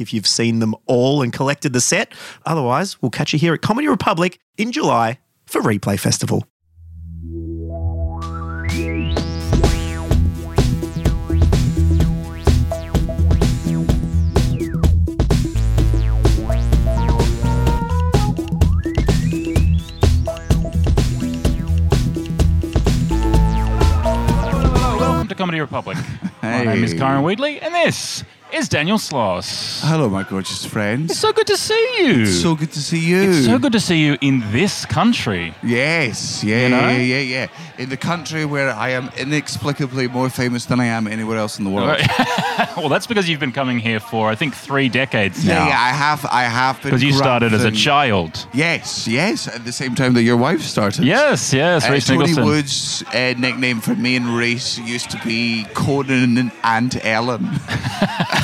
if you've seen them all and collected the set. Otherwise, we'll catch you here at Comedy Republic in July for Replay Festival. Welcome to Comedy Republic. My name is Hey. Kyran Wheatley, and this is Daniel Sloss. Hello, my gorgeous friends. It's so good to see you. So good to see you. It's so good to see you in this country. Yes, yeah, You know? yeah, yeah, yeah. In the country where I am inexplicably more famous than I am anywhere else in the world. well, that's because you've been coming here for I think three decades Yeah, now. yeah, I have, I have been. Because you started as a child. Yes, yes. At the same time that your wife started. Yes, yes, Uh, Tony Nicholson. Wood's uh, nickname for me and Rhys used to be Conan and Ellen.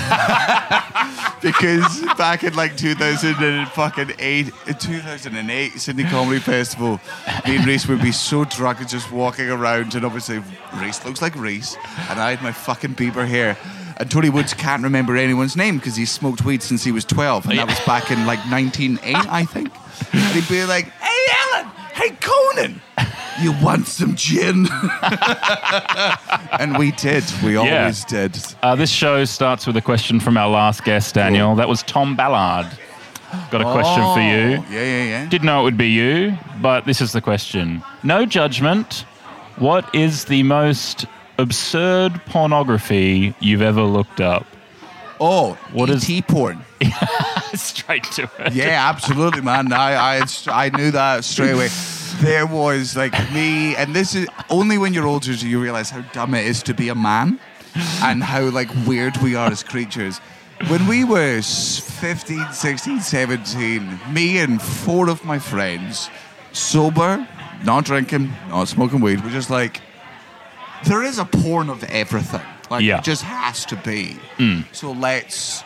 because back in like 2008, 2008 Sydney Comedy Festival, me and Rhys would be so drunk and just walking around, and obviously Rhys looks like Rhys, and I had my fucking Bieber hair. And Tony Woods can't remember anyone's name because he smoked weed since he was 12, and that was back in like 1908, I think. And he'd be like, "Hey Alan, hey Conan, you want some gin?" and we did. We Yeah. always did. Uh, this show starts with a question from our last guest, Daniel. That was Tom Ballard. Got a question for you. Oh, Yeah, yeah, yeah. Didn't know it would be you, but this is the question. No judgment. What is the most absurd pornography you've ever looked up? Oh, What ET is- porn? Straight to it. Yeah, absolutely, man. I, I, I knew that straight away. There was like me, and this is only when you're older do you realize how dumb it is to be a man, and how like weird we are as creatures. When we were s- 15, 16, 17, me and four of my friends, sober, not drinking, not smoking weed, we're just like, there is a porn of everything. Like, Yeah. it just has to be. Mm. So let's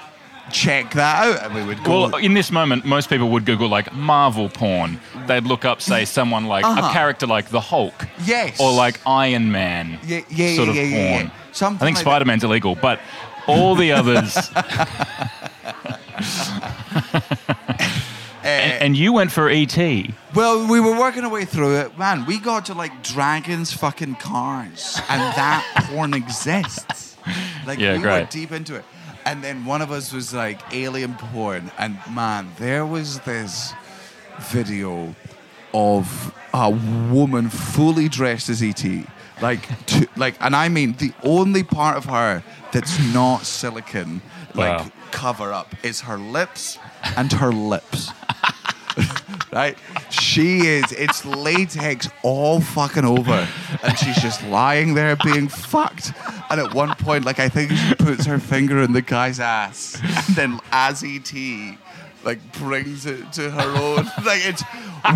check that out. And we would go. Well, in this moment, most people would Google like Marvel porn. They'd look up, say, someone like a Uh-huh. character like the Hulk. Yes. Or like Iron Man. Yeah, yeah, sort yeah, of yeah, yeah, porn. yeah. Something I think like Spider Man's illegal, but all the others. and, and you went for ET. Well, we were working our way through it. Man, we got to like dragons fucking cars, and that porn exists. Like Yeah, we were great. deep into it. And then one of us was like alien porn, and man, there was this video of a woman fully dressed as ET. Like, to, like, and I mean the only part of her that's not silicon, like Wow. cover up, is her lips and her lips right? She is, it's latex all fucking over. And she's just lying there being fucked. And at one point, like, I think she puts her finger in the guy's ass. And then as E.T., like, brings it to her own. Like, it's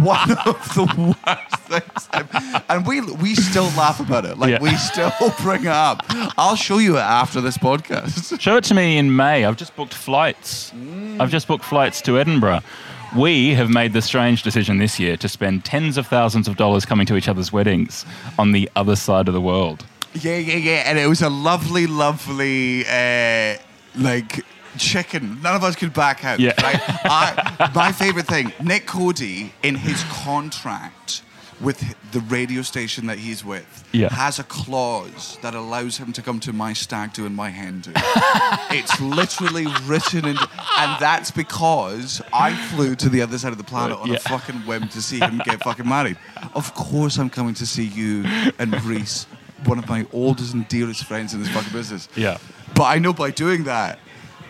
one of the worst things. I've- and we we still laugh about it. Like, Yeah. we still bring it up. I'll show you it after this podcast. Show it to me in May. I've just booked flights. Mm. I've just booked flights to Edinburgh. We have made the strange decision this year to spend tens of thousands of dollars coming to each other's weddings on the other side of the world. Yeah, yeah, yeah. And it was a lovely, lovely, uh, like chicken. None of us could back out. Yeah. Right? I, my favorite thing, Nick Cody, in his contract with the radio station that he's with, Yeah. has a clause that allows him to come to my stag do and my hen do. it's literally written in, and that's because I flew to the other side of the planet on Yeah. a fucking whim to see him get fucking married. Of course, I'm coming to see you and Rhys, one of my oldest and dearest friends in this fucking business. Yeah. But I know by doing that,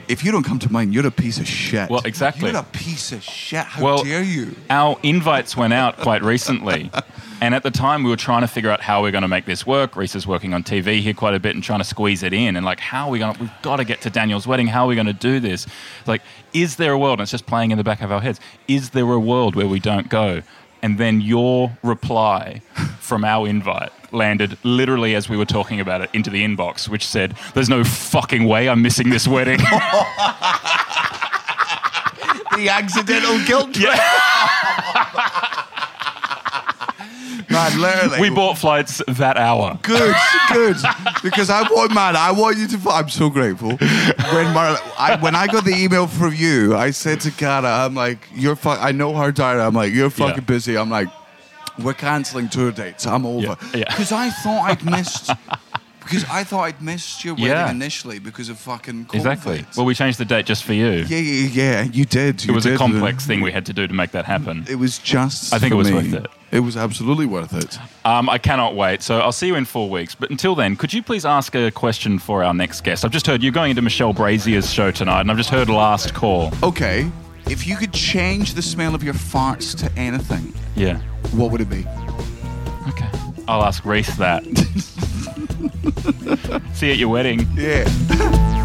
If you don't come to mine, you're a piece of shit. Well, exactly. You're a piece of shit. How Well, dare you? Our invites went out quite recently. And at the time, we were trying to figure out how we're going to make this work. Rhys is working on TV here quite a bit and trying to squeeze it in. And like, how are we going to, we've got to get to Daniel's wedding. How are we going to do this? Like, is there a world, and it's just playing in the back of our heads, is there a world where we don't go? And then your reply from our invite landed literally as we were talking about it into the inbox, which said, There's no fucking way I'm missing this wedding. The accidental guilt trip. Literally. we bought flights that hour. Good, good. Because I want, man, I want you to. I'm so grateful. When I, when I got the email from you, I said to Cara, I'm like, you're. I know her diary. I'm like, you're fucking Yeah. busy. I'm like, we're canceling tour dates. I'm over. Yeah, yeah. Because I thought I'd missed. Because I thought I'd missed your wedding Yeah. initially because of fucking COVID. Exactly. Well, we changed the date just for you. yeah, yeah, yeah. You did. It you was a complex thing we had to do to make that happen. It was just. I think it was me. worth it. It was absolutely worth it. Um, I cannot wait. So I'll see you in four weeks. But until then, could you please ask a question for our next guest? I've just heard you're going into Michelle Brazier's show tonight, and I've just heard Last Call. Okay, if you could change the smell of your farts to anything, Yeah. what would it be? Okay. I'll ask Rhys that. see you at your wedding. Yeah.